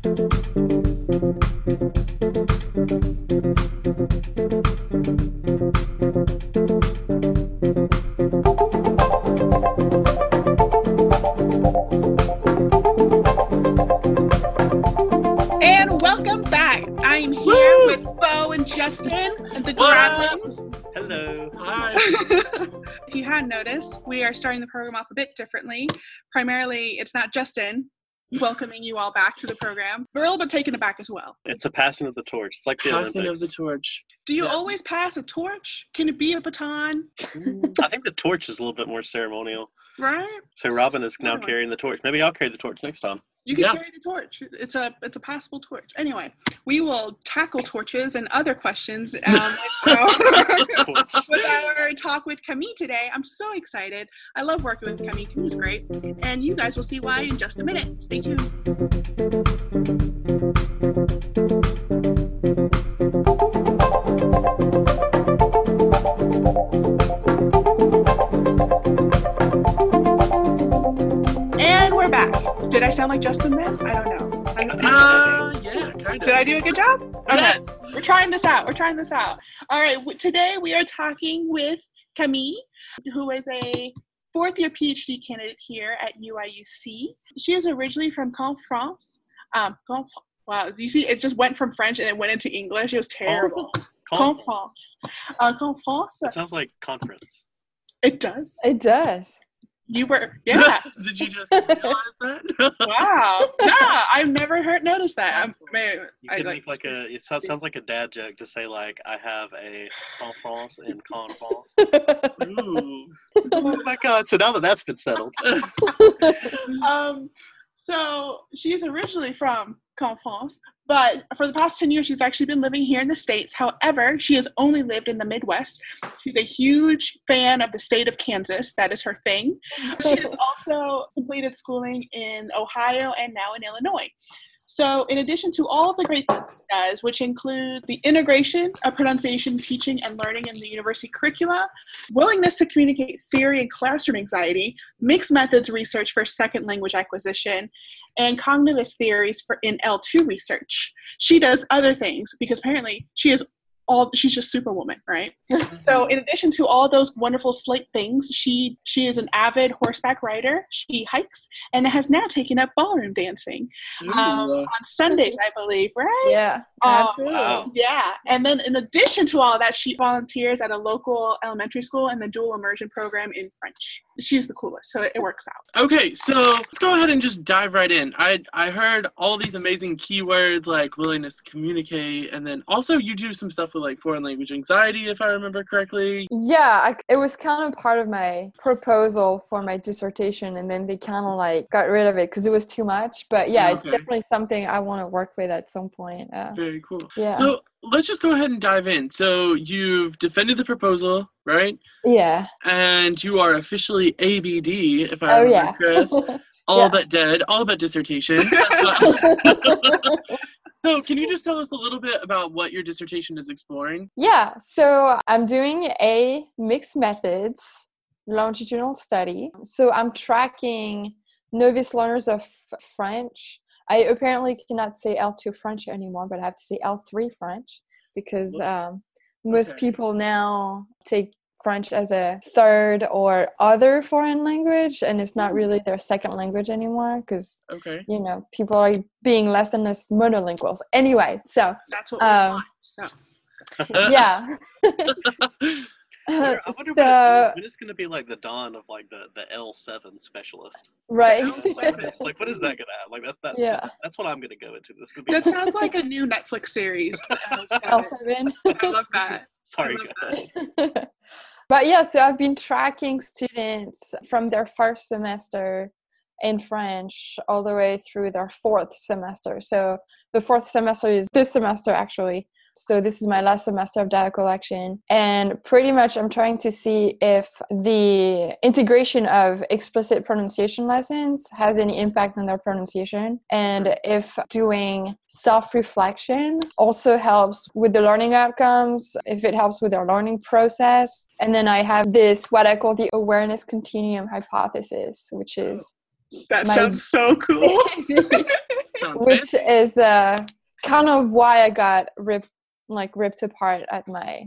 starting the program off a bit differently. Primarily, it's not Justin welcoming you all back to the program. We're a little bit taken aback as well. It's a passing of the torch. It's like the Passing of the torch. Do you Yes. always pass a torch? Can it be a baton? I think the torch is a little bit more ceremonial. Right? So Robin is now Anyway. carrying the torch. Maybe I'll carry the torch next time. You can Yeah. carry the torch. It's a it's a possible torch. Anyway, we will tackle torches and other questions um, with, our, with our talk with Camille today. I'm so excited. I love working with Camille. Camille's great, and you guys will see why in just a minute. Stay tuned. Did I sound like Justin then? I don't know. I don't think. Uh, yeah, kind of. Did I do a good job? Okay. Yes. We're trying this out. We're trying this out. All right. w- Today we are talking with Camille, who is a fourth year PhD candidate here at UIUC. She is originally from Caen, France. Um, Caen, wow. You see, it just went from French and it went into English. It was terrible. Con- Caen, France. Uh, Caen, France. it sounds like conference. It does. It does. You were, yeah. Did you just realize that? wow. Yeah. I've never heard noticed that. I'm, man, You I could like, make like a. It sounds, sounds like a dad joke to say like I have a conference in conference. Ooh. oh my god! So now that that's been settled, um, so she's originally from Confrance, but for the past 10 years, she's actually been living here in the States. However, she has only lived in the Midwest. She's a huge fan of the state of Kansas. That is her thing. She has also completed schooling in Ohio and now in Illinois. So, in addition to all of the great things she does, which include the integration of pronunciation, teaching, and learning in the university curricula, willingness to communicate theory and classroom anxiety, mixed methods research for second language acquisition, and cognitive theories for in L2 research. She does other things because apparently she is all she's just superwoman, right? So in addition to all those wonderful slight things, she she is an avid horseback rider. She hikes and has now taken up ballroom dancing um, on Sundays, I believe, right? yeah, Oh, absolutely. wow. Yeah, and then in addition to all that, she volunteers at a local elementary school in the dual immersion program in French. She's the coolest, so it, it works out. Okay, so let's go ahead and just dive right in. I I heard all these amazing keywords like willingness to communicate, and then also you do some stuff with like foreign language anxiety, if I remember correctly. Yeah, I, it was kind of part of my proposal for my dissertation, and then they kind of like got rid of it because it was too much. But yeah, it's definitely something I want to work with at some point. Uh, Very cool. yeah, So let's just go ahead and dive in. So you've defended the proposal, right? yeah. And you are officially ABD, if I Oh remember yeah. correct. All Yeah. but dead, all but dissertation. so can you just tell us a little bit about what your dissertation is exploring? Yeah, so I'm doing a mixed methods longitudinal study. So I'm tracking novice learners of French. I apparently cannot say L2 French anymore, but I have to say L3 French because um, most Okay. people now take French as a third or other foreign language, and it's not really their second language anymore because Okay. you know people are being less and less monolinguals. Anyway, so That's what we Um, want. So yeah. I wonder, I so when, when it's going to be like the dawn of like the the L seven specialist. right Like, what is, like what is that going to have? Like that's that, Yeah. That's what I'm going to go into. This could be. that sounds like a new Netflix series. L seven. I love that. Sorry. Love go that. but yeah, so I've been tracking students from their first semester in French all the way through their fourth semester. So the fourth semester is this semester actually. So this is my last semester of data collection. And pretty much I'm trying to see if the integration of explicit pronunciation lessons has any impact on their pronunciation and if doing self-reflection also helps with the learning outcomes, if it helps with their learning process. And then I have this what I call the awareness continuum hypothesis, which is That My- sounds so cool. Sounds which is uh, kind of why I got ripped like ripped apart at my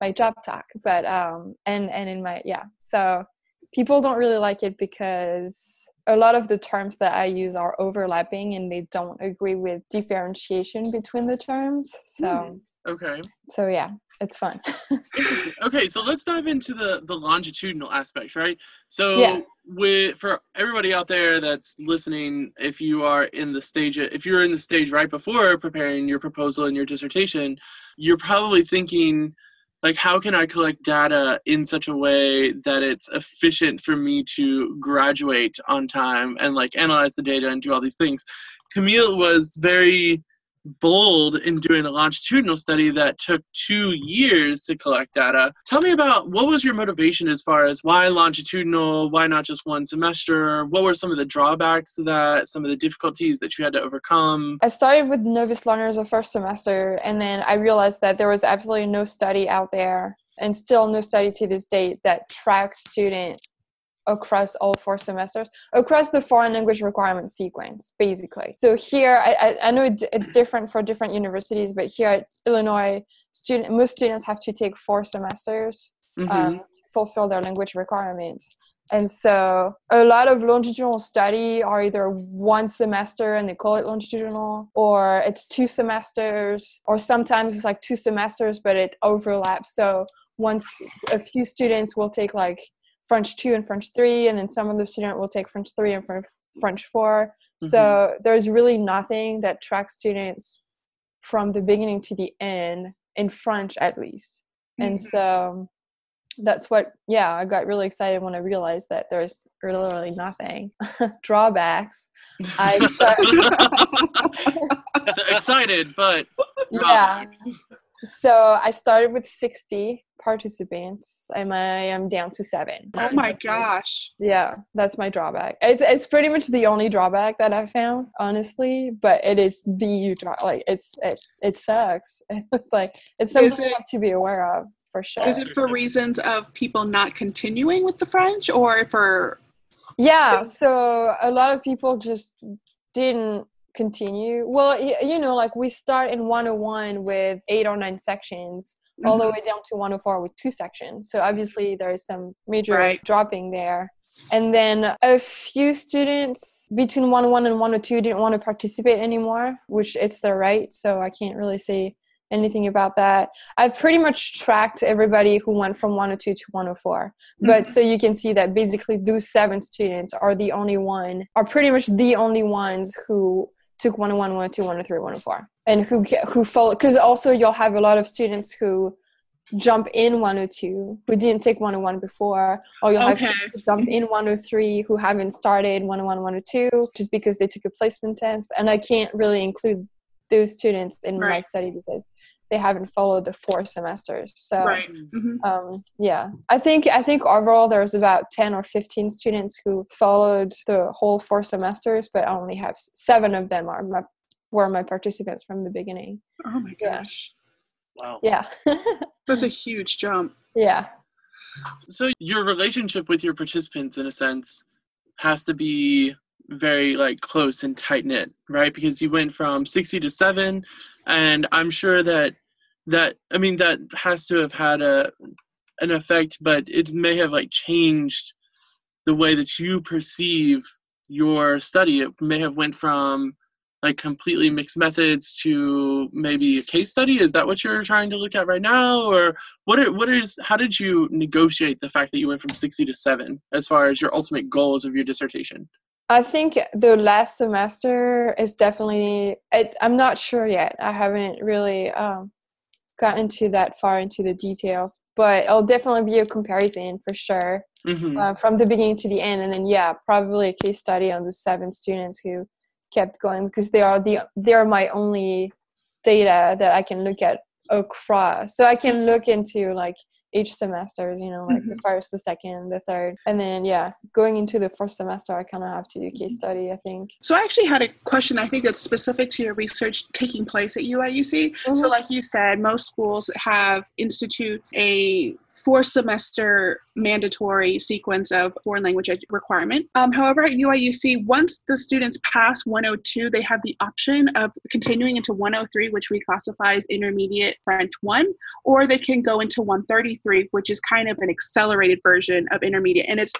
my job talk. But um and and in my yeah, so people don't really like it because a lot of the terms that I use are overlapping and they don't agree with differentiation between the terms. So Okay. so yeah, it's fun. Okay, so let's dive into the the longitudinal aspect, right? So Yeah. With for everybody out there that's listening, if you are in the stage if you're in the stage right before preparing your proposal and your dissertation, you're probably thinking like how can I collect data in such a way that it's efficient for me to graduate on time and like analyze the data and do all these things. Camille was very bold in doing a longitudinal study that took two years to collect data. Tell me about what was your motivation as far as why longitudinal, why not just one semester? What were some of the drawbacks to that, some of the difficulties that you had to overcome? I started with novice learners the first semester, and then I realized that there was absolutely no study out there, and still no study to this date that tracked student across all four semesters, across the foreign language requirement sequence, basically. So here, I, I, know it, it's different for different universities, but here at Illinois, student most students have to take four semesters Mhm. um, to fulfill their language requirements. And so a lot of longitudinal study are either one semester and they call it longitudinal, or it's two semesters, or sometimes it's like two semesters, but it overlaps. So once a few students will take like French two and French three, and then some of the student will take French three and French French 4 So there's really nothing that tracks students from the beginning to the end in French at least. And Mhm. so that's what yeah, I got really excited when I realized that there's literally nothing. Drawbacks. I start So excited, but yeah. So I started with 60 participants and I am down to seven. Oh my gosh. Yeah, that's my drawback. It's it's pretty much the only drawback that I found, honestly. But it is the draw like it's it it sucks. It's like it's something Is you have to be aware of for sure. Is it for reasons of people not continuing with the French or for Yeah, so a lot of people just didn't continue. Well, you know, like we start in 101 with eight or nine sections, all the mm-hmm. way down to 104 with two sections. So obviously there is some major Right. dropping there. And then a few students between 101 and 102 didn't want to participate anymore, which it's their right. So I can't really say anything about that. I've pretty much tracked everybody who went from 102 to 104 but mm-hmm. so you can see that basically those seven students are the only one are pretty much the only ones who took 101 102 103 104 and who who follow because also you'll have a lot of students who jump in 102 who didn't take 101 before or you'll have Okay. people who jump in 103 who haven't started 101 102 just because they took a placement test. And i can't really include those students in my study because they haven't followed the four semesters so right? Mhm. um, yeah i think i think overall there's about 10 or 15 students who followed the whole four semesters but i only have seven of them are my were my participants from the beginning Oh my Yeah. gosh. Wow. yeah That's a huge jump. yeah So your relationship with your participants, in a sense, has to be very like close and tight knit, right? Because you went from sixty to seven, and I'm sure that that I mean that has to have had a an effect, but it may have like changed the way that you perceive your study. It may have went from like completely mixed methods to maybe a case study. Is that what you're trying to look at right now, or what are, what is how did you negotiate the fact that you went from 60 to 7 as far as your ultimate goals of your dissertation i think the last semester is definitely it, i'm not sure yet. I haven't really um, gotten to that far into the details but it'll definitely be a comparison for sure mm-hmm. uh, from the beginning to the end. And then yeah probably a case study on the seven students who kept going because they are the they are my only data that i can look at across. So i can look into like each semester you know like the first the second the third and then yeah going into the first semester i kind of have to do case study i think So I actually had a question I think that's specific to your research taking place at UIUC. So Mhm. like you said, most schools have institute a four semester mandatory sequence of foreign language ed- requirement. Um, however, at UIUC, once the students pass 102, they have the option of continuing into 103, which reclassifies intermediate French 1, or they can go into 133, which is kind of an accelerated version of intermediate. And it's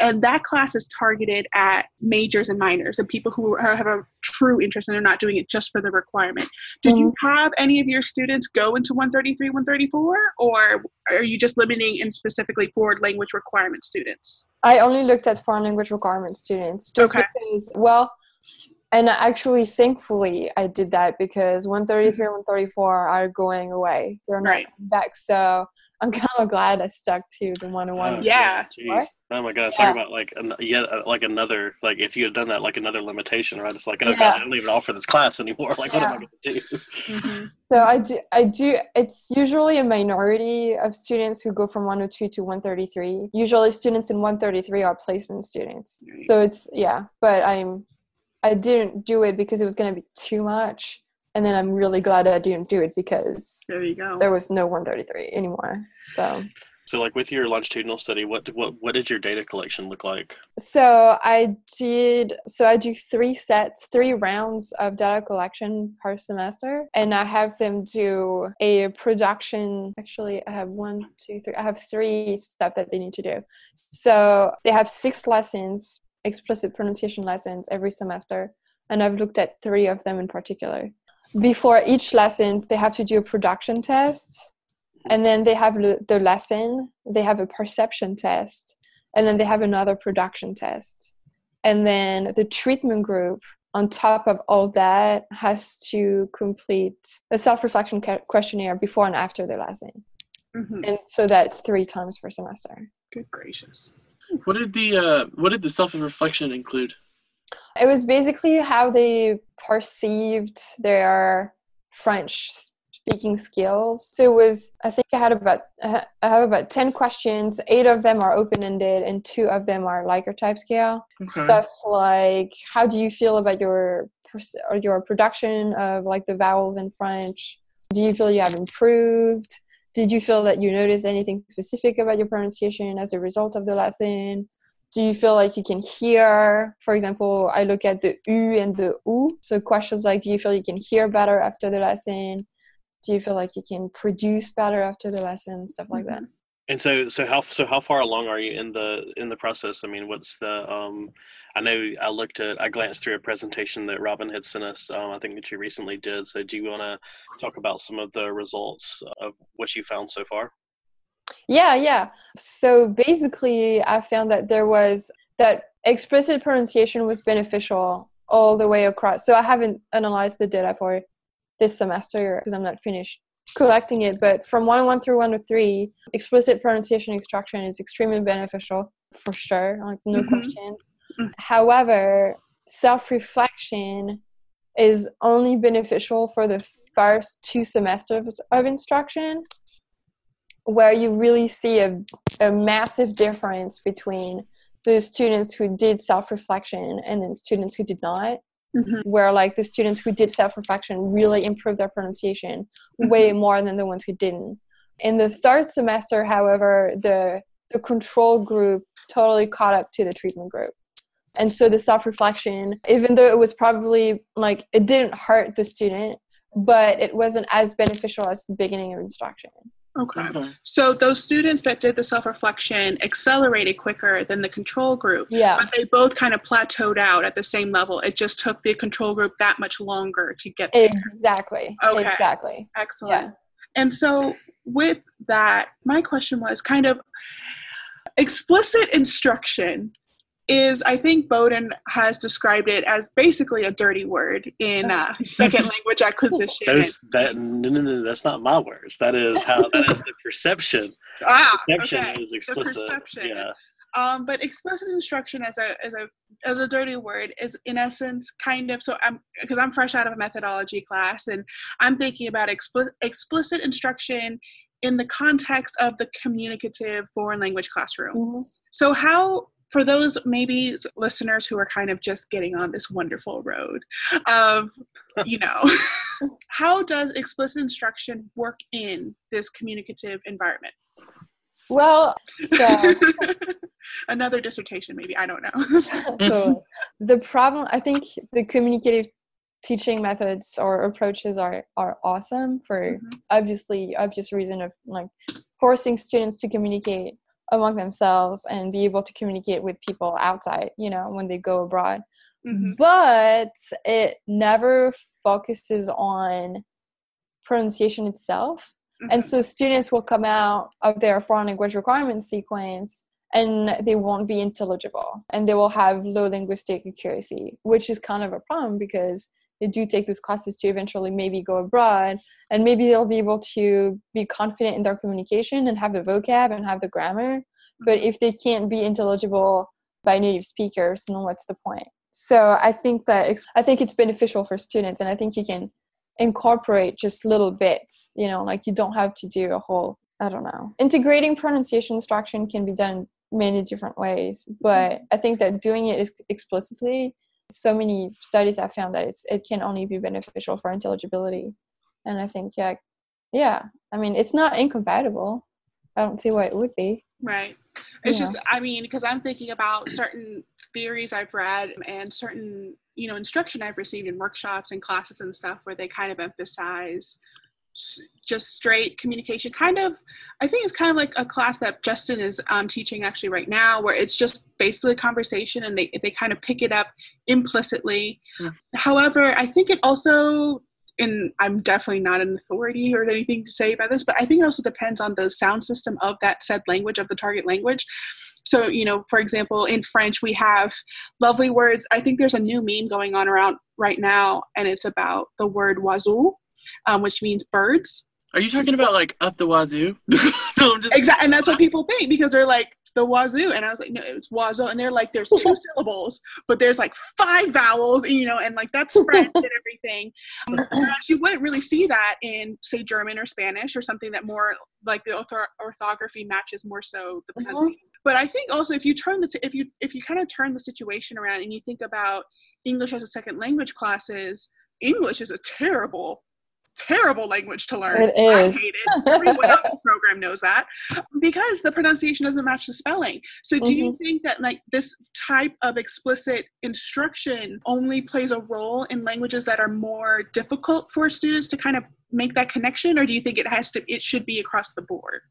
and that class is targeted at majors and minors and people who have a true interest and they're not doing it just for the requirement. Did you mm-hmm. have any of your students go into 133, 134, or are you just limiting in specifically foreign language requirement students? I only looked at foreign language requirement students just Okay. because, well, and actually, thankfully, I did that because 133 and 134 are going away. They're not Right. coming back. So I'm kind of glad I stuck to the Oh, 101. Yeah. Jeez. Oh my god. Yeah. Talk about like an, yet uh, like another like if you had done that like another limitation, right? It's like okay, Yeah. I don't even offer this class anymore. Like what am I going to do? Mm-hmm. So I do, I do. It's usually a minority of students who go from 102 to 133. Usually, students in 133 are placement students. Right. So it's yeah, but I'm, I didn't do it because it was going to be too much, and then I'm really glad I didn't do it because There you go. there was no 133 anymore. So So like with your longitudinal study, what what what did your data collection look like? so I did so I do three sets, three rounds of data collection per semester, and I have them do a production. Actually, I have one, two, three. I have three stuff that they need to do. So they have six lessons, explicit pronunciation lessons every semester, and I've looked at three of them in particular. Before each lesson they have to do a production test, and then they have le- the lesson. They have a perception test, and then they have another production test. And then the treatment group, on top of all that, has to complete a self reflection ca- questionnaire before and after the lesson. hmm And so that's three times per semester. Good gracious. What did the uh, what did the self reflection include? It was basically how they perceived their French speaking skills. So it was, I think I had about, I have about 10 questions. Eight of them are open ended, and two of them are Likert type scale. Okay. stuff like how do you feel about your or your production of like the vowels in french do you feel you have improved did you feel that you noticed anything specific about your pronunciation as a result of the lesson do you feel like you can hear for example i look at the u and the u so questions like do you feel you can hear better after the lesson do you feel like you can produce better after the lesson stuff like that And so so how so how far along are you in the in the process? I mean, what's the um I know I looked at I glanced through a presentation that Robin had sent us. Um, I think that you recently did. So do you want to talk about some of the results of what you found so far? Yeah, yeah. So basically, I found that there was that explicit pronunciation was beneficial all the way across. So I haven't analyzed the data for this semester because I'm not finished collecting it, but from 101 through 103, explicit pronunciation instruction is extremely beneficial for sure, like no Mhm. questions. Mhm. However, self reflection is only beneficial for the first two semesters of instruction where you really see a, a massive difference between the students who did self-reflection and then students who did not. Mhm. where like the students who did self-reflection really improved their pronunciation way more than the ones who didn't. In the third semester however the the control group totally caught up to the treatment group. And so the self-reflection even though it was probably like it didn't hurt the student but it wasn't as beneficial as the beginning of instruction Okay. Okay. So those students that did the self-reflection accelerated quicker than the control group. yeah But they both kind of plateaued out at the same level. It just took the control group that much longer to get there. Exactly. Okay. Exactly. Excellent. Yeah. And so with that, my question was kind of explicit instruction is I think Bowden has described it as basically a dirty word in uh, second language acquisition. There's that no, no, no, that's not my words. That is how that is the perception. ah, Perception okay. is explicit. perception. Yeah. Um, but explicit instruction as a as a as a dirty word is in essence kind of so I'm because I'm fresh out of a methodology class and I'm thinking about explicit explicit instruction in the context of the communicative foreign language classroom. Mhm. So how for those maybe listeners who are kind of just getting on this wonderful road of you know how does explicit instruction work in this communicative environment? Well, so Another dissertation, maybe. I don't know. so the problem i think the communicative teaching methods or approaches are are awesome for Mhm. obviously obvious reason of like forcing students to communicate among themselves and be able to communicate with people outside you know when they go abroad Mhm. but it never focuses on pronunciation itself and Mhm. so students will come out of their foreign language requirement sequence and they won't be intelligible and they will have low linguistic accuracy, which is kind of a problem because they do take these classes to eventually maybe go abroad and maybe they'll be able to be confident in their communication and have the vocab and have the grammar. But if they can't be intelligible by native speakers, then what's the point? So I think that I think it's beneficial for students and I think you can incorporate just little bits you know like you don't have to do a whole i don't know integrating pronunciation instruction can be done many different ways but i think that doing it explicitly so many studies have found that it's it can only be beneficial for intelligibility and i think yeah yeah i mean it's not incompatible i don't see why it would be Right. It's Yeah. just, I mean, because I'm thinking about certain theories I've read and certain, you know, instruction I've received in workshops and classes and stuff where they kind of emphasize just straight communication. Kind of, I think it's kind of like a class that Justin is um, teaching actually right now, where it's just basically a conversation and they they kind of pick it up implicitly. Hmm. However, I think it also and I'm definitely not an authority or anything to say about this, but I think it also depends on the sound system of that said language, of the target language. So, you know, for example, in French, we have lovely words. I think there's a new meme going on around right now, and it's about the word oiseau, um, which means birds. Are you talking about like up the wazoo? no, I'm just Exactly. And that's what people think because they're like, the wazoo. And I was like, no, it's wazoo. And they're like, there's two syllables, but there's like five vowels, you know, and like that's French and everything. Um, you wouldn't really see that in, say, German or Spanish or something that more like the ortho- orthography matches more so the Mhm. But I think also if you turn the, t- if you, if you kind of turn the situation around and you think about English as a second language classes, English is a terrible, terrible language to learn. It I hate it. Everyone on this program knows that because the pronunciation doesn't match the spelling. So, do you mm-hmm. think that like this type of explicit instruction only plays a role in languages that are more difficult for students to kind of make that connection, or do you think it has to? It should be across the board,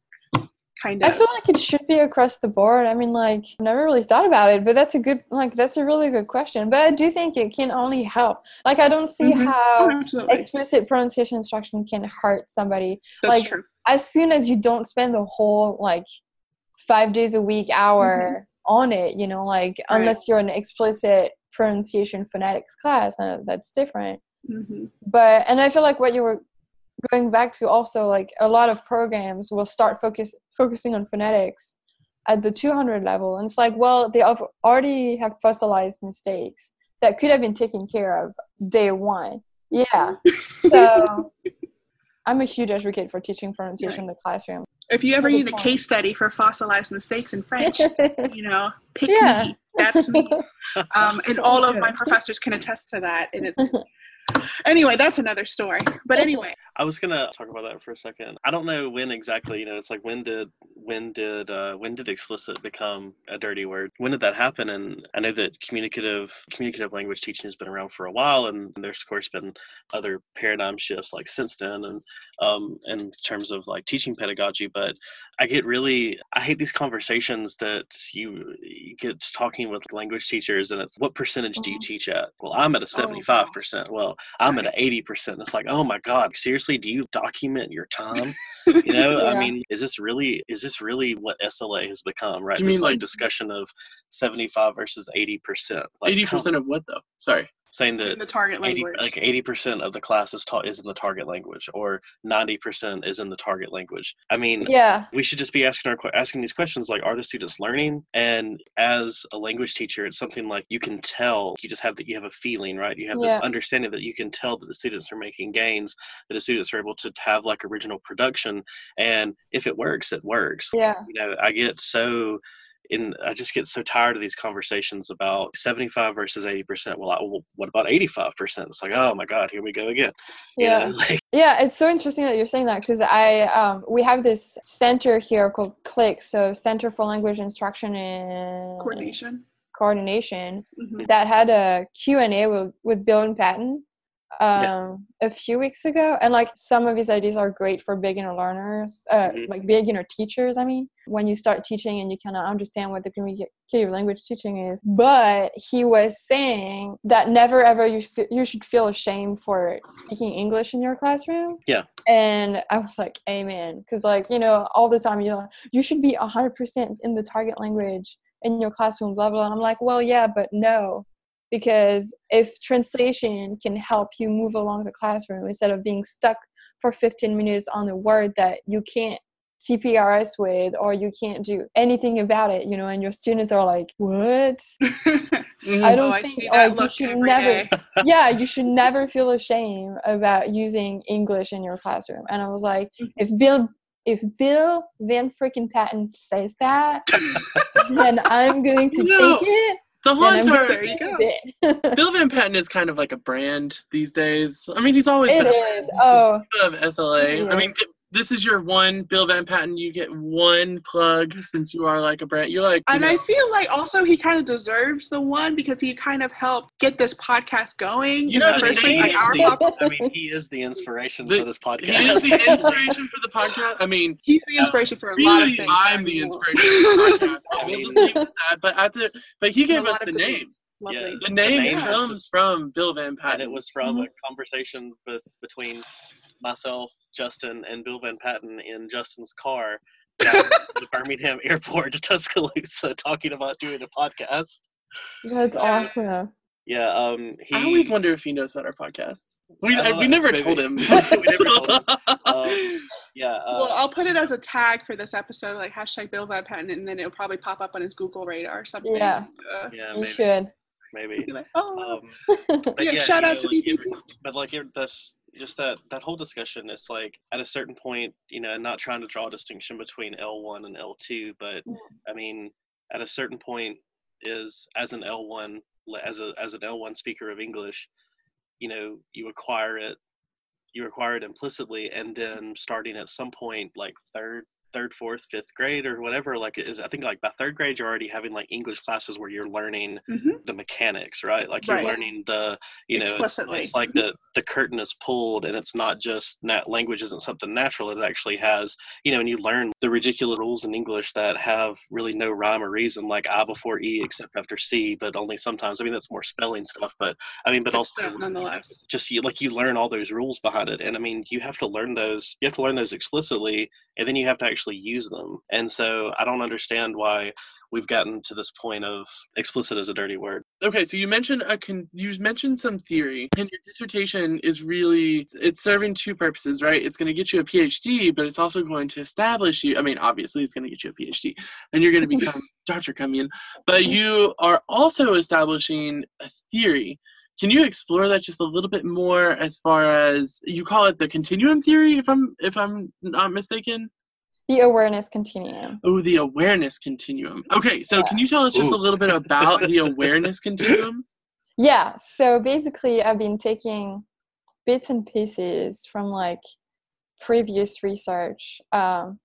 kind of. I feel like it should be across the board. I mean, like, never really thought about it, but that's a good, like, that's a really good question. But I do think it can only help. Like, I don't see Mhm. how Oh, explicit pronunciation instruction can hurt somebody. that's like, true. As soon as you don't spend the whole, like, five days a week hour on it, you know, like, Mm-hmm. Right. unless you're an explicit pronunciation phonetics class, that's different hmm but and i feel like what you were going back to also like a lot of programs will start focus focusing on phonetics at the 200 level and it's like well they have already have fossilized mistakes that could have been taken care of day one yeah so i'm a huge advocate for teaching pronunciation in the classroom If you ever need a case study for fossilized mistakes in French, you know, pick Yeah. me. That's me. Um, and all of my professors can attest to that. And it's anyway, that's another story. But anyway, I was gonna talk about that for a second. I don't know when exactly. You know, it's like when did when did uh, when did explicit become a dirty word? When did that happen? And I know that communicative communicative language teaching has been around for a while, and there's of course been other paradigm shifts like since then, and um, in terms of like teaching pedagogy. But I get really I hate these conversations that you, you get talking with language teachers, and it's what percentage do you Mhm. teach at? Well, I'm at a seventy five percent. Well, I'm at an eighty percent. It's like, oh my god, seriously, do you document your time? You know, I mean, is this really is this really what SLA has become? Right? You this mean, like like- discussion of seventy five versus eighty percent. Like eighty percent of what though? Sorry. Saying in that the target 80, language. like eighty percent of the class is taught is in the target language, or ninety percent is in the target language. I mean, yeah. we should just be asking our asking these questions like are the students learning? And as a language teacher it's something like you can tell you just have that you have a feeling right? You have this understanding that you can tell that the students are making gains that the students are able to have like original production and if it works it works. Yeah. You know i get so in I just get so tired of these conversations about 75 versus 80 percent. Well, I, well, what about 85 percent? It's like, oh my god, here we go again. You Yeah. know, like, Yeah, it's so interesting that you're saying that because I um, we have this center here called CLIC, so Center for Language Instruction and Coordination. Coordination, Mhm. that had a Q&A with, with Bill Van Patten um, Yeah. a few weeks ago. And like some of his ideas are great for beginner learners, uh, Mhm. like beginner teachers, I mean, when you start teaching and you kind of understand what the communicative language teaching is. But he was saying that never ever you, f- you should feel ashamed for speaking English in your classroom. Yeah. And I was like, amen. Because like, you know, all the time you're like, you should be 100% in the target language in your classroom, blah, blah. And I'm like, well, yeah, but no because if translation can help you move along the classroom instead of being stuck for 15 minutes on a word that you can't TPRS with or you can't do anything about it, you know, and your students are like, "What?" Mhm. I oh, don't I think like, you should never yeah, you should never feel ashamed about using English in your classroom. And I was like, Mhm. if Bill if Bill Van freaking Patten says that, then I'm going to No. take it the and whole I'm There you go. use it. Bill Van Patten is kind of like a brand these days. I mean, he's always It been a is. Oh, of SLA. I mean, this is your one Bill Van Patten. You get one plug since you are like a brand. You're like, you And know, I feel like also he kind of deserves the one because he kind of helped get this podcast going. You know, the the first place, name like our is pop- I mean, he is the inspiration The- for this podcast. he is the inspiration for the podcast. I mean, he's the inspiration for a lot of things. I'm the inspiration for the podcast. I We'll just leave it at that. But at the, but he gave us the name. debates. Lovely. Yeah. The name, name comes just- from Bill Van Patten. and it was from Mm-hmm. a conversation with, between myself, Justin, and Bill Van Patten in Justin's car down at the Birmingham airport to Tuscaloosa talking about doing a podcast. that's Yeah. awesome. Yeah, um, he, I always wonder if he knows about our podcast. We Uh, we never maybe. told him. We never told him. um, yeah, uh, well, I'll put it as a tag for this episode, like hashtag Bill Van Patten, and then it'll probably pop up on his Google radar or something. Yeah. Uh, yeah, You maybe, should. Maybe. like, oh, Um, Yeah, yeah, shout out know, to like, it- but like it, that's just that that whole discussion is like at a certain point you know not trying to draw a distinction between l1 and l2 but Yeah. i mean at a certain point is as an l1 as a as an l1 speaker of english you know you acquire it you acquire it implicitly and then starting at some point like third third fourth fifth grade or whatever like it is i think like by third grade you're already having like english classes where you're learning Mhm. the mechanics right like you're Right. learning the you know it's, Explicitly. it's like the the curtain is pulled and it's not just that language isn't something natural it actually has you know and you learn the ridiculous rules in english that have really no rhyme or reason like i before e except after c but only sometimes i mean that's more spelling stuff but i mean but Good also stuff nonetheless. just you like you learn all those rules behind it and i mean you have to learn those you have to learn those explicitly and then you have to actually use them. And so i don't understand why we've gotten to this point of explicit as a dirty word. Okay so you mentioned a con- you mentioned some theory and your dissertation is really it's serving two purposes right? It's going to get you a phd but it's also going to establish you i mean obviously it's going to get you a phd and you're going to become dr Cumian, but mm-hmm. you are also establishing a theory. Can you explore that just a little bit more as far as you call it the continuum theory if i'm if i'm not mistaken The awareness continuum. oh the awareness continuum okay so can you tell us just a little bit about the awareness continuum Yeah, so basically, I've been taking bits and pieces from like previous research, um,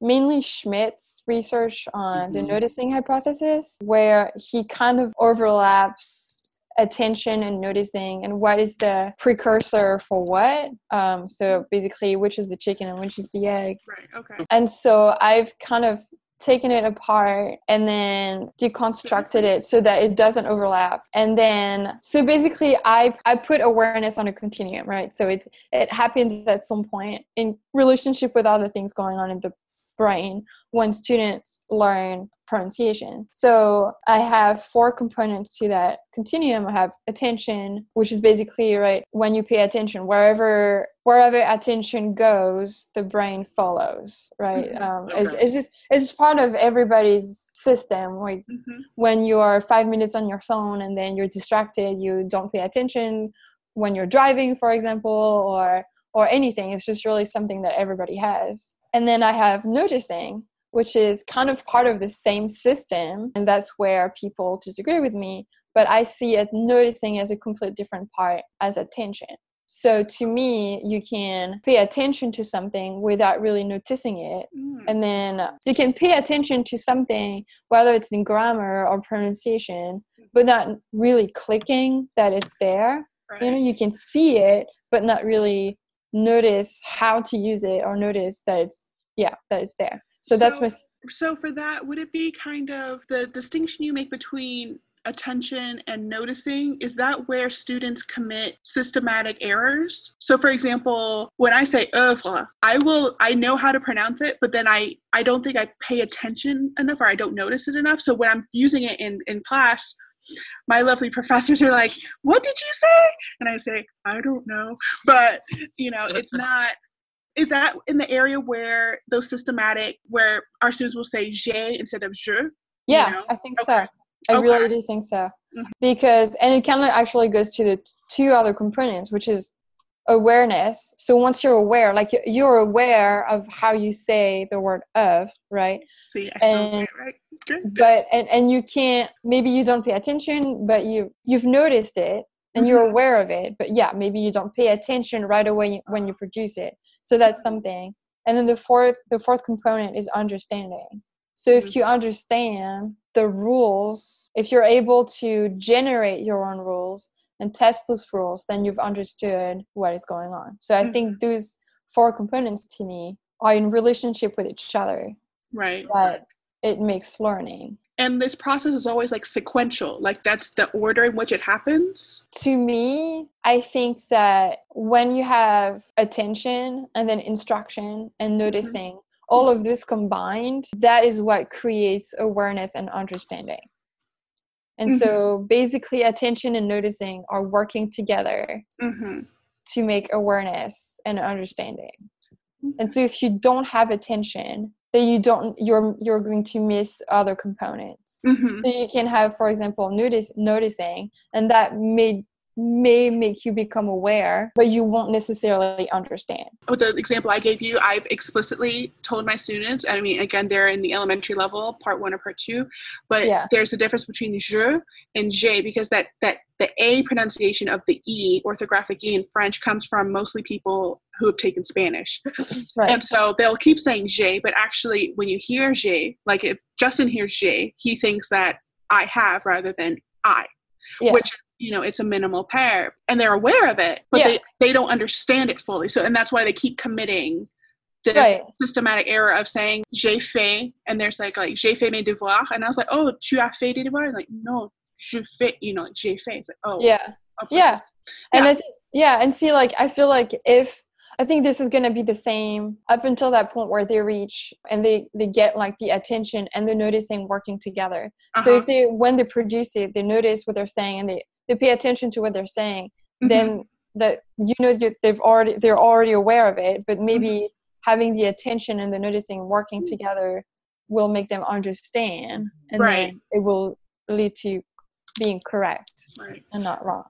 mainly Schmidt's research on the Mhm. noticing hypothesis, where he kind of overlaps attention and noticing and what is the precursor for what. Um, so basically, which is the chicken and which is the egg. Right. Okay. And so I've kind of taken it apart and then deconstructed it so that it doesn't overlap. And then so basically I I put awareness on a continuum, right? So it it happens at some point in relationship with other things going on in the brain when students learn pronunciation. So I have four components to that continuum. I have attention, which is basically right when you pay attention, wherever wherever attention goes, the brain follows. Right? Mhm. Um, it's, Okay. it's just it's just part of everybody's system. Like Mhm. when you are five minutes on your phone and then you're distracted, you don't pay attention when you're driving, for example, or or anything. It's just really something that everybody has. And then I have noticing, which is kind of part of the same system. And that's where people disagree with me. But I see it noticing as a complete different part as attention. So to me, you can pay attention to something without really noticing it. Mm. And then you can pay attention to something, whether it's in grammar or pronunciation, but not really clicking that it's there. You know, you can see it, but not really notice how to use it or notice that it's, yeah, that it's there. So that's So- my, s- So for that, would it be kind of the distinction you make between attention and noticing? Is that where students commit systematic errors? So for example, when I say oeuvre, I will I know how to pronounce it, but then I I don't think I pay attention enough or I don't notice it enough. So when I'm using it in in class, my lovely professors are like, "What did you say?" And I say, "I don't know." But, you know, it's not is that in the area where those systematic where our students will say j'ai instead of je yeah, know? I think Okay. so. I Okay. really do think so. Mhm. Because, and it kind of actually goes to the two other components, which is awareness. So once you're aware, like you- you're aware of how you say the word of, right? see i still say it right good But, and, and you can't, maybe you don't pay attention, but you, you've noticed it and you're Mhm. aware of it. But yeah, maybe you don't pay attention right away when you produce it. So that's something. And then the fourth, the fourth component is understanding. So if you understand the rules, if you're able to generate your own rules and test those rules, then you've understood what is going on. So I think mm-hmm. those four components to me are in relationship with each other right that it makes learning. and this process is always like sequential like that's the order in which it happens To me, I think that when you have attention and then instruction and mm-hmm. noticing, all of this combined, that is what creates awareness and understanding. And so basically, attention and noticing are working together mm-hmm. to make awareness and understanding. And so if you don't have attention, then you don't you're you're going to miss other components. Mm-hmm. So you can have, for example, notice noticing, and that may may make you become aware, but you won't necessarily understand. with the example I gave you, I've explicitly told my students, and I mean, again, they're in the elementary level, part one or part two, but Yeah. there's a difference between je and j because that, that the A pronunciation of the E, orthographic E in French, comes from mostly people who have taken Spanish. Right. And so they'll keep saying j'ai, but actually, when you hear j'ai, like if Justin hears j'ai, he thinks that I have rather than I yeah. which you know it's a minimal pair and they're aware of it but Yeah. they, they don't understand it fully so and that's why they keep committing this Right. systematic error of saying j'ai fait and there's like like j'ai fait mes devoirs and i was like oh tu as fait des devoirs like no je fais you know like, j'ai fait it's like oh yeah. okay. Yeah. And Yeah. I think yeah, and see like I feel like if I think this is gonna be the same up until that point where they reach and they they get like the attention and the noticing working together. So Uh-huh. if they when they produce it, they notice what they're saying and they they pay attention to what they're saying, Mhm. then that you know they've already they're already aware of it, but maybe Mm-hmm. having the attention and the noticing working together will make them understand and Right. then it will lead to being correct right and not wrong.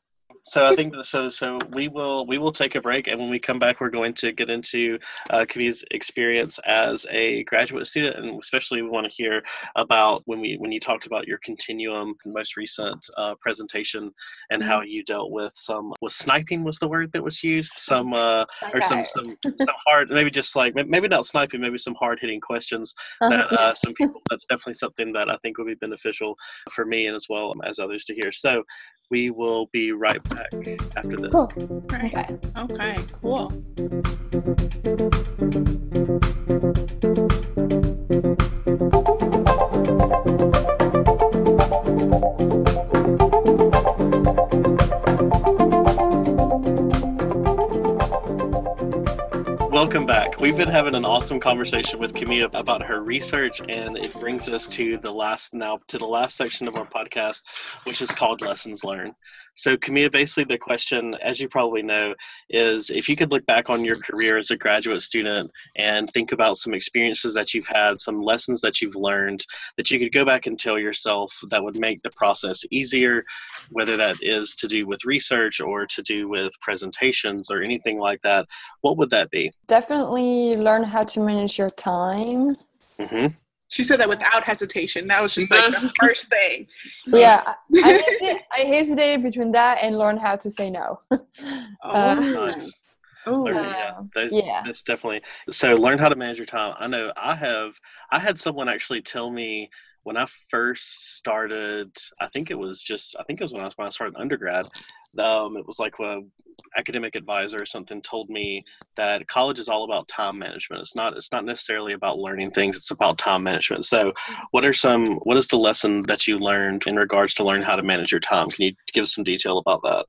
So I think so. So we will we will take a break, and when we come back, we're going to get into uh, Camille's experience as a graduate student, and especially we want to hear about when we when you talked about your continuum, most recent uh, presentation, and how you dealt with some was sniping was the word that was used, some uh, or some some some hard maybe just like maybe not sniping, maybe some hard hitting questions Uh-huh, that uh, some people that's definitely something that I think would be beneficial for me and as well as others to hear. So we will be right back after this. Cool. right Okay. okay cool Welcome back. We've been having an awesome conversation with Camille about her research, and it brings us to the last now to the last section of our podcast, which is called Lessons Learned. So, Camille, basically, the question, as you probably know, is if you could look back on your career as a graduate student and think about some experiences that you've had, some lessons that you've learned, that you could go back and tell yourself that would make the process easier, whether that is to do with research or to do with presentations or anything like that, what would that be? Definitely learn how to manage your time hmm She said that without hesitation. That was just like the first thing. Yeah, I, I, hesitated, I hesitated between that and learn how to say no. Oh, Uh, Nice. Ooh. Learn- Uh, yeah, those, yeah. that's definitely so. Learn how to manage your time. I know I have. I had someone actually tell me when I first started. I think it was just. I think it was when I was when I started undergrad. Um, it was like a academic advisor or something told me that college is all about time management. It's not. It's not necessarily about learning things. It's about time management. So, what are some? What is the lesson that you learned in regards to learn how to manage your time? Can you give us some detail about that?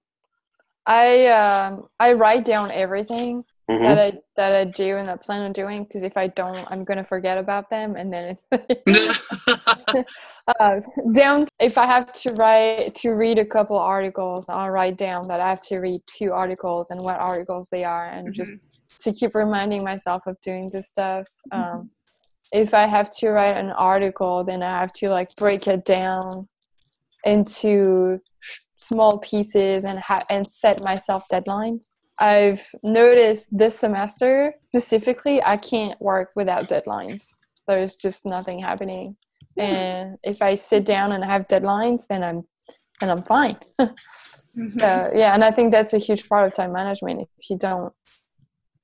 I um I write down everything Mhm. that I that I do and that I plan on doing because if I don't, I'm gonna forget about them and then it's uh, down. If I have to write to read a couple articles, I'll write down that I have to read two articles and what articles they are, and just to keep reminding myself of doing this stuff. Um, if I have to write an article, then I have to like break it down into small pieces and ha- and set myself deadlines. I've noticed this semester specifically, I can't work without deadlines. There's just nothing happening, and if I sit down and I have deadlines, then I'm then I'm fine. Mhm. So yeah, and I think that's a huge part of time management. If you don't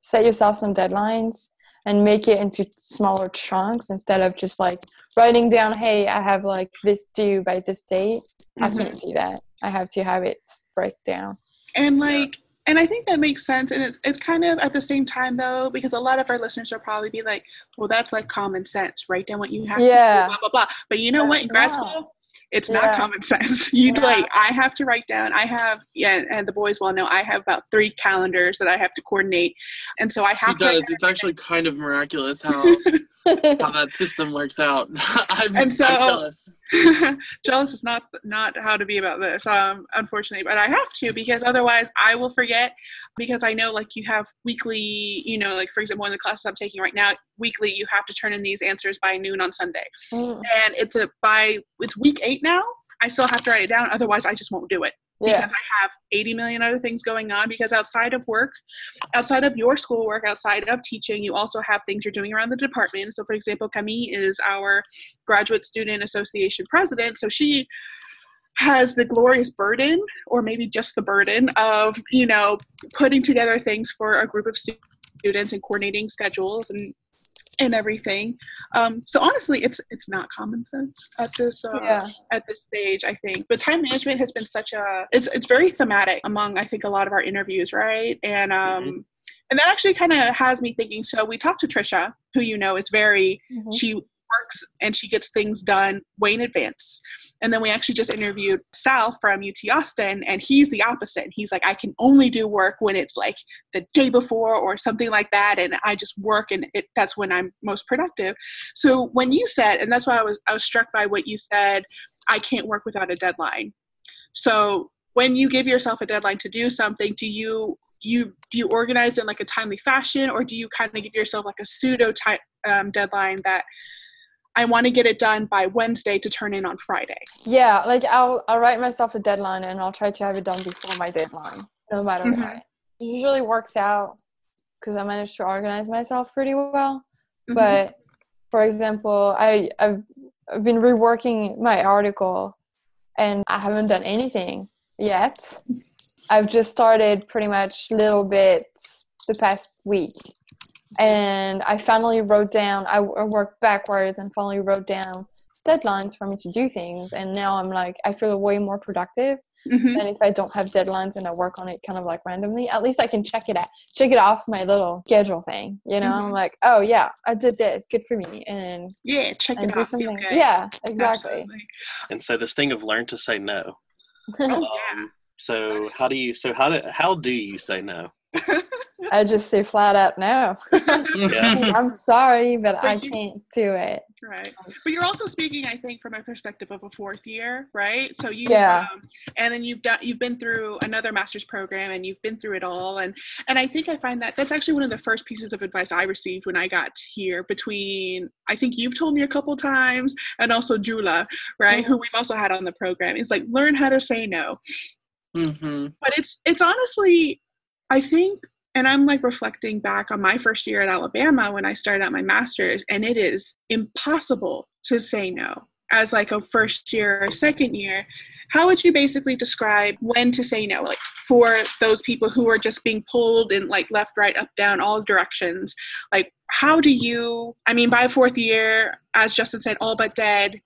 set yourself some deadlines and make it into smaller chunks instead of just like writing down, hey, I have like this due by this date. I Mhm. can't do that. I have to have it break down. and like and i think that makes sense and it's, it's kind of at the same time though because a lot of our listeners will probably be like well that's like common sense write down what you have to Yeah. do, blah blah blah. But you know what? In grad school it's not common sense you Yeah. like i have to write down i have yeah and the boys well know i have about three calendars that i have to coordinate and so i He have to does. It's actually kind of miraculous how how that system works out. I'm, And so- I'm jealous. jealous is not not how to be about this um unfortunately but i have to because otherwise i will forget because i know like you have weekly you know like for example in the classes i'm taking right now weekly you have to turn in these answers by noon on sunday Mm, and it's a by it's week eight now i still have to write it down otherwise i just won't do it yeah. because I have 80 million other things going on. Because outside of work, outside of your schoolwork, outside of teaching, you also have things you're doing around the department. So, for example, Camille is our Graduate Student Association president. So she has the glorious burden, or maybe just the burden, of you know putting together things for a group of stu- students and coordinating schedules and and everything. Um, so honestly, it's it's not common sense at this uh, Yeah. at this stage. I think, but time management has been such a it's it's very thematic among I think a lot of our interviews, right? And um, and that actually kind of has me thinking. So we talked to Trisha, who you know is very Mhm. she works and she gets things done way in advance. And then we actually just interviewed Sal from UT Austin, and he's the opposite. He's like, I can only do work when it's like the day before or something like that, and I just work, and it, that's when I'm most productive. So when you said, and that's why I was I was struck by what you said, I can't work without a deadline. So when you give yourself a deadline to do something, do you you do you organize in like a timely fashion, or do you kind of give yourself like a pseudo type um, deadline that I want to get it done by Wednesday to turn in on Friday? Yeah, like I'll I'll write myself a deadline and I'll try to have it done before my deadline, no matter Mhm. what. It usually works out because I manage to organize myself pretty well. Mhm. But for example, I I've, I've been reworking my article, and I haven't done anything yet. I've just started pretty much little bits the past week, and I finally wrote down. I, I worked backwards and finally wrote down deadlines for me to do things, and now I'm like I feel way more productive Mhm. and if I don't have deadlines and I work on it kind of like randomly, at least I can check it out, check it off my little schedule thing. You know, I'm Mhm. like, oh yeah, I did this, good for me, and Yeah, check and it do out. feel something. good. Yeah, exactly. Absolutely. And so this thing of learn to say no. Oh. Um, so how do you? So how do how do you say no? I just say flat out no. I'm sorry, but But I you- can't do it. Right. But you're also speaking, I think, from a perspective of a fourth year, right? So you Yeah. um, and then you've done you've been through another master's program and you've been through it all and and I think I find that that's actually one of the first pieces of advice I received when I got here between I think you've told me a couple times and also Jula, right, who we've also had on the program. Is like learn how to say no. Mm-hmm. But it's it's honestly I think And I'm like reflecting back on my first year at Alabama when I started out my master's, and it is impossible to say no as like a first year or second year. How would you basically describe when to say no, like for those people who are just being pulled in like left, right, up, down, all directions? Like, how do you? I mean, by fourth year, as Justin said, all but dead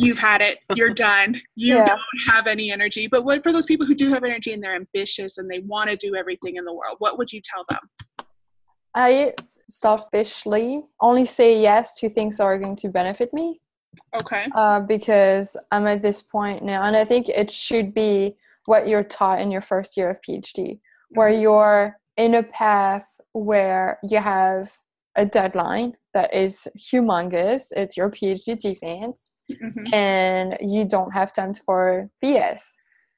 you've had it you're done you yeah. don't have any energy but what for those people who do have energy and they're ambitious and they want to do everything in the world what would you tell them i selfishly only say yes to things that are going to benefit me okay uh, because i'm at this point now and i think it should be what you're taught in your first year of phd where mm-hmm. you're in a path where you have a deadline that is humongous. It's your PhD defense, mm-hmm. and you don't have time for BS.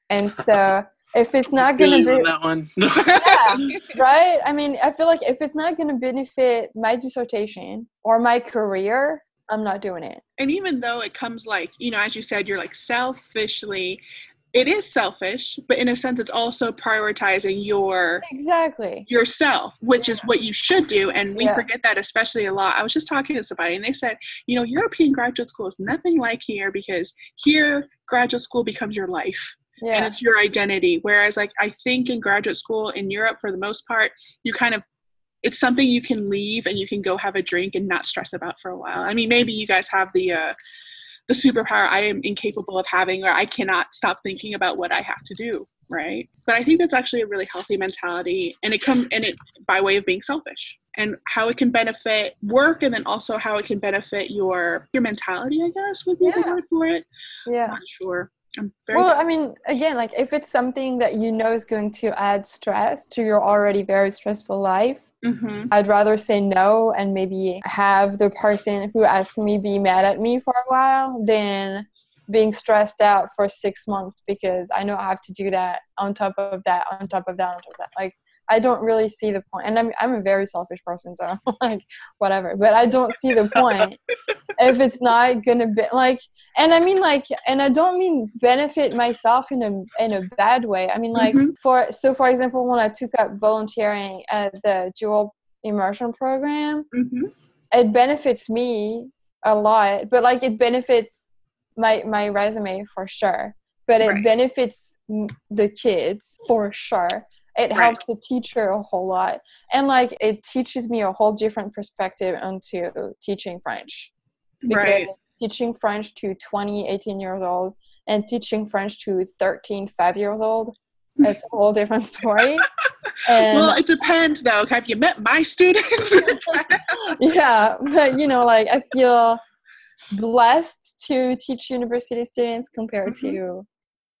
And so, if it's not going to be that one, yeah, right. I mean, I feel like if it's not going to benefit my dissertation or my career, I'm not doing it. And even though it comes like, you know, as you said, you're like selfishly it is selfish but in a sense it's also prioritizing your exactly yourself which yeah. is what you should do and we yeah. forget that especially a lot i was just talking to somebody and they said you know european graduate school is nothing like here because here graduate school becomes your life yeah. and it's your identity whereas like i think in graduate school in europe for the most part you kind of it's something you can leave and you can go have a drink and not stress about for a while i mean maybe you guys have the uh the superpower I am incapable of having, or I cannot stop thinking about what I have to do, right? But I think that's actually a really healthy mentality, and it come and it by way of being selfish, and how it can benefit work, and then also how it can benefit your your mentality. I guess would be yeah. the word for it. Yeah, I'm not sure. well, I mean, again, like if it's something that you know is going to add stress to your already very stressful life, Mm-hmm. I'd rather say no and maybe have the person who asked me be mad at me for a while than being stressed out for six months because I know I have to do that on top of that, on top of that, on top of that. Like I don't really see the point. And I'm I'm a very selfish person, so like whatever. But I don't see the point if it's not gonna be like. And I mean like, and I don't mean benefit myself in a in a bad way. I mean like mm-hmm. for so for example, when I took up volunteering at the dual immersion program, mm-hmm. it benefits me a lot. But like it benefits my my resume for sure. But it right. benefits the kids for sure it right. helps the teacher a whole lot and like it teaches me a whole different perspective onto teaching french because right. teaching french to 20 18 years old and teaching french to 13 5 years old it's a whole different story and, well it depends though have you met my students yeah but you know like i feel blessed to teach university students compared mm-hmm. to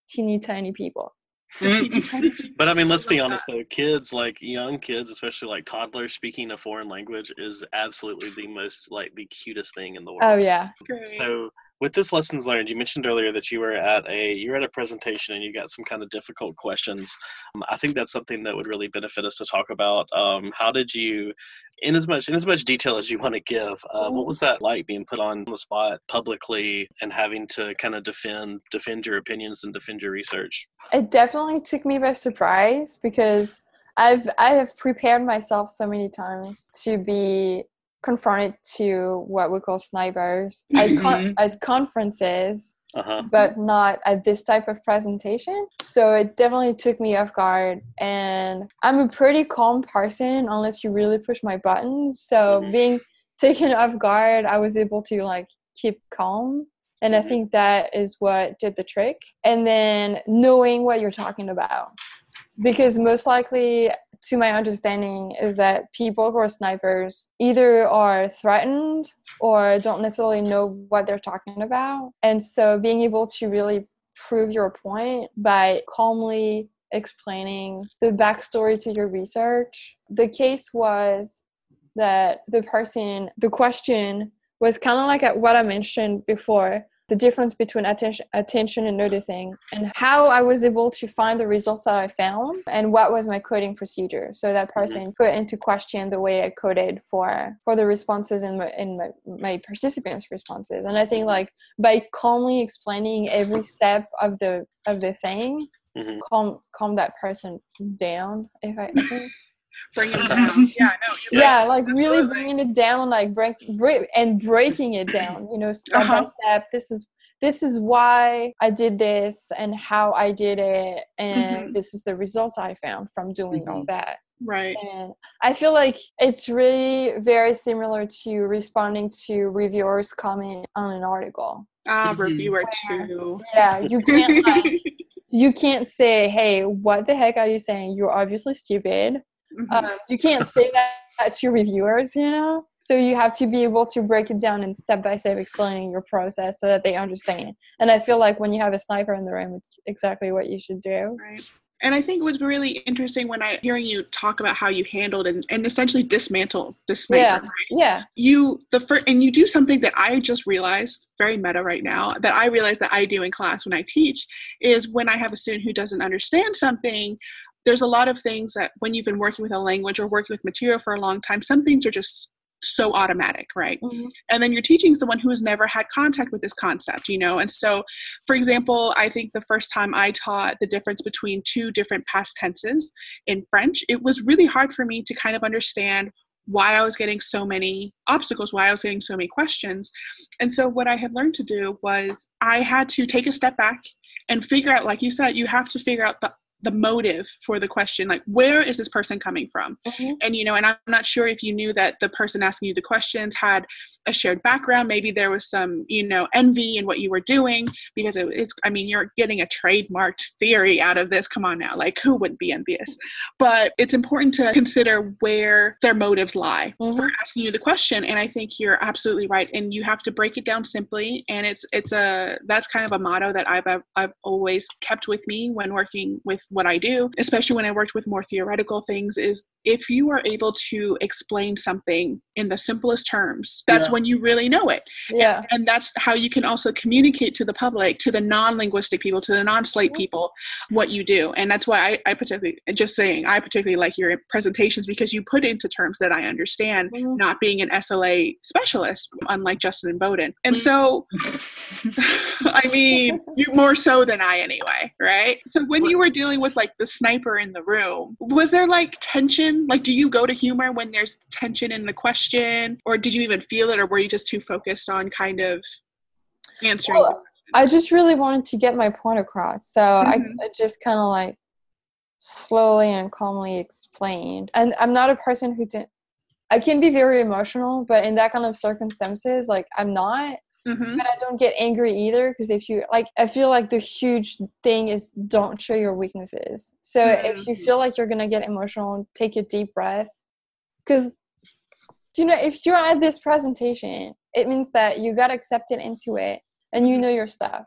teeny tiny people Mm. but I mean, let's be honest though. Kids, like young kids, especially like toddlers, speaking a foreign language is absolutely the most like the cutest thing in the world. Oh yeah. So with this lessons learned, you mentioned earlier that you were at a you were at a presentation and you got some kind of difficult questions. Um, I think that's something that would really benefit us to talk about. Um, how did you in as much in as much detail as you want to give uh, what was that like being put on the spot publicly and having to kind of defend defend your opinions and defend your research it definitely took me by surprise because i've i have prepared myself so many times to be confronted to what we call snipers at, con- mm-hmm. at conferences uh-huh. but not at this type of presentation. So it definitely took me off guard. And I'm a pretty calm person unless you really push my buttons. So mm-hmm. being taken off guard, I was able to like keep calm. And I mm-hmm. think that is what did the trick. And then knowing what you're talking about. Because most likely to my understanding, is that people who are snipers either are threatened or don't necessarily know what they're talking about. And so being able to really prove your point by calmly explaining the backstory to your research. The case was that the person, the question was kind of like what I mentioned before the difference between attention, attention and noticing and how I was able to find the results that I found and what was my coding procedure. So that mm-hmm. person put into question the way I coded for for the responses in my in my, my participants' responses. And I think mm-hmm. like by calmly explaining every step of the of the thing, mm-hmm. calm calm that person down. If I, bring it down. yeah, no, you're yeah right. like really Absolutely. bringing it down like break, break and breaking it down you know step by Uh-huh. step this is this is why i did this and how i did it and Mhm. this is the results i found from doing all that Right. and i feel like it's really very similar to responding to reviewers comment on an article Ah, Mhm. reviewer too. yeah you can't like, you can't say hey what the heck are you saying you're obviously stupid Mhm. um, you can't say that to reviewers you know so you have to be able to break it down and step by step explaining your process so that they understand and i feel like when you have a sniper in the room it's exactly what you should do Right. And I think it was really interesting when I hearing you talk about how you handled and, and essentially dismantled the sniper. Yeah. Right? yeah You the first and you do something that I just realized very meta right now that I realize that I do in class when I teach is when I have a student who doesn't understand something. There's a lot of things that when you've been working with a language or working with material for a long time, some things are just so automatic, right? Mm-hmm. and then you're teaching someone who has never had contact with this concept you know? And so for example i think the first time i taught the difference between two different past tenses in french it was really hard for me to kind of understand why i was getting so many obstacles why i was getting so many questions. And so what i had learned to do was i had to take a step back and figure out like you said you have to figure out the the motive for the question like where is this person coming from? Mhm. and you know and i'm not sure if you knew that the person asking you the questions had a shared background. Maybe there was some you know envy in what you were doing because it, it's i mean you're getting a trademarked theory out of this. Come on now. Like who wouldn't be envious? But it's important to consider where their motives lie for Mhm. asking you the question. And i think you're absolutely right. And you have to break it down simply. And it's it's a that's kind of a motto that i've i've, I've always kept with me when working with what i do especially when i worked with more theoretical things is if you are able to explain something in the simplest terms that's Yeah. when you really know it. Yeah. And that's how you can also communicate to the public to the non-linguistic people to the non-slate people what you do. And that's why I, I particularly just saying i particularly like your presentations because you put into terms that i understand Mhm. not being an sla specialist unlike justin and bowden. And so i mean more so than i anyway right? So when you were dealing with like the sniper in the room was there like tension? Like do you go to humor when there's tension in the question? Or did you even feel it? Or were you just too focused on kind of answering Well, i just really wanted to get my point across. So I, Mhm. I just kind of like slowly and calmly explained. And i'm not a person who didn't. i can be very emotional but in that kind of circumstances like i'm not Mhm. but I don't get angry either because if you like, I feel like the huge thing is don't show your weaknesses. So if you Mhm. feel like you're gonna get emotional, take a deep breath. Because you know, if you're at this presentation, it means that you got accepted into it and you Mhm. know your stuff.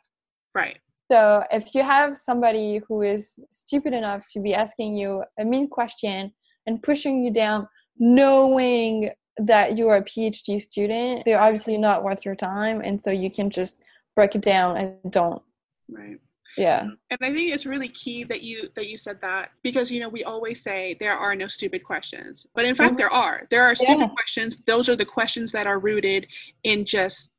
right So if you have somebody who is stupid enough to be asking you a mean question and pushing you down, knowing that you're a PhD student, they're obviously not worth your time, and so you can just break it down and don't. right Yeah. and i think it's really key that you that you said that because you know we always say there are no stupid questions but in fact Mhm. there are there are stupid Yeah. questions those are the questions that are rooted in just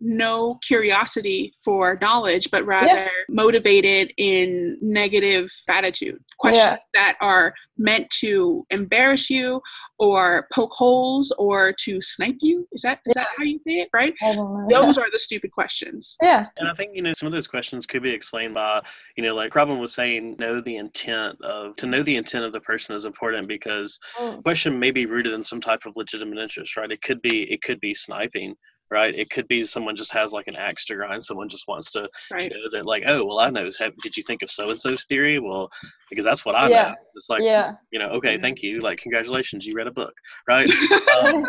no curiosity for knowledge but rather motivated in negative attitude questions Yeah. that are meant to embarrass you or poke holes or to snipe you? Is that is that how you say it right? I don't those are the stupid questions. Yeah. And I think you know some of those questions could be explained by you know like Robin was saying, know the intent of to know the intent of the person is important because Mm. the question may be rooted in some type of legitimate interest, right? It could be it could be sniping, right? It could be someone just has like an axe to grind. Someone just wants to right show that like, oh well, I know. Did you think of so and so's theory? Well, because that's what I Yeah. know. It's like yeah. you know, okay, Yeah. thank you. Like, congratulations, you read a book, right? um,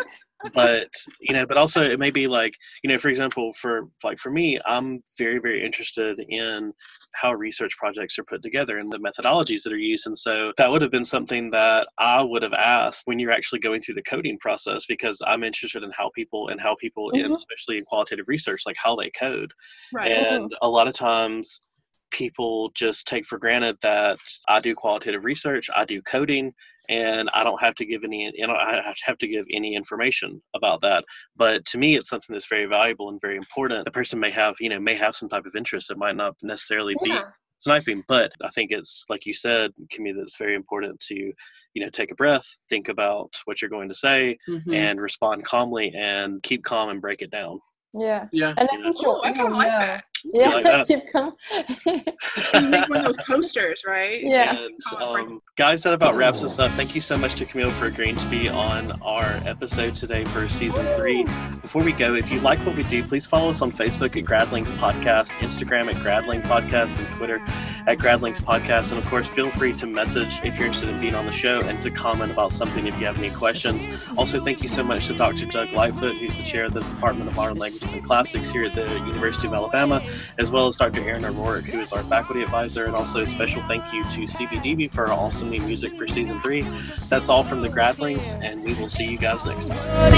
but you know but also it may be like you know for example for like for me i'm very very interested in how research projects are put together and the methodologies that are used and so that would have been something that i would have asked when you're actually going through the coding process because i'm interested in how people and how people in Mhm. especially in qualitative research like how they code. Right. And a lot of times people just take for granted that I do qualitative research, I do coding, and I don't have to give any, you know, I have to have to give any information about that. But to me, it's something that's very valuable and very important. The person may have, you know, may have some type of interest. It might not necessarily be sniping. But I think it's like you said, Kimmy, that it's very important to you know take a breath, think about what you're going to say, Mhm. and respond calmly and keep calm and break it down. Yeah. yeah. And I Yeah. think Oh, you'll, I kind of like know. that. You Yeah, like that? keep calm. You make one of those posters, right? Yeah. And um, guys, that about wraps us up. Thank you so much to Camille for agreeing to be on our episode today for season three. Before we go, if you like what we do, please follow us on Facebook at Gradlings Podcast, Instagram at Gradling Podcast, and Twitter at Gradlings Podcast. And of course, feel free to message if you're interested in being on the show and to comment about something if you have any questions. Also, thank you so much to Dr. Doug Lightfoot, who's the chair of the Department of Modern Languages and Classics here at the University of Alabama, as well as Dr. Aaron O'Rourke, who is our faculty advisor. And also, a special thank you to CBDB for our awesome new music for season three. That's all from the Gradlings, and we will see you guys next time.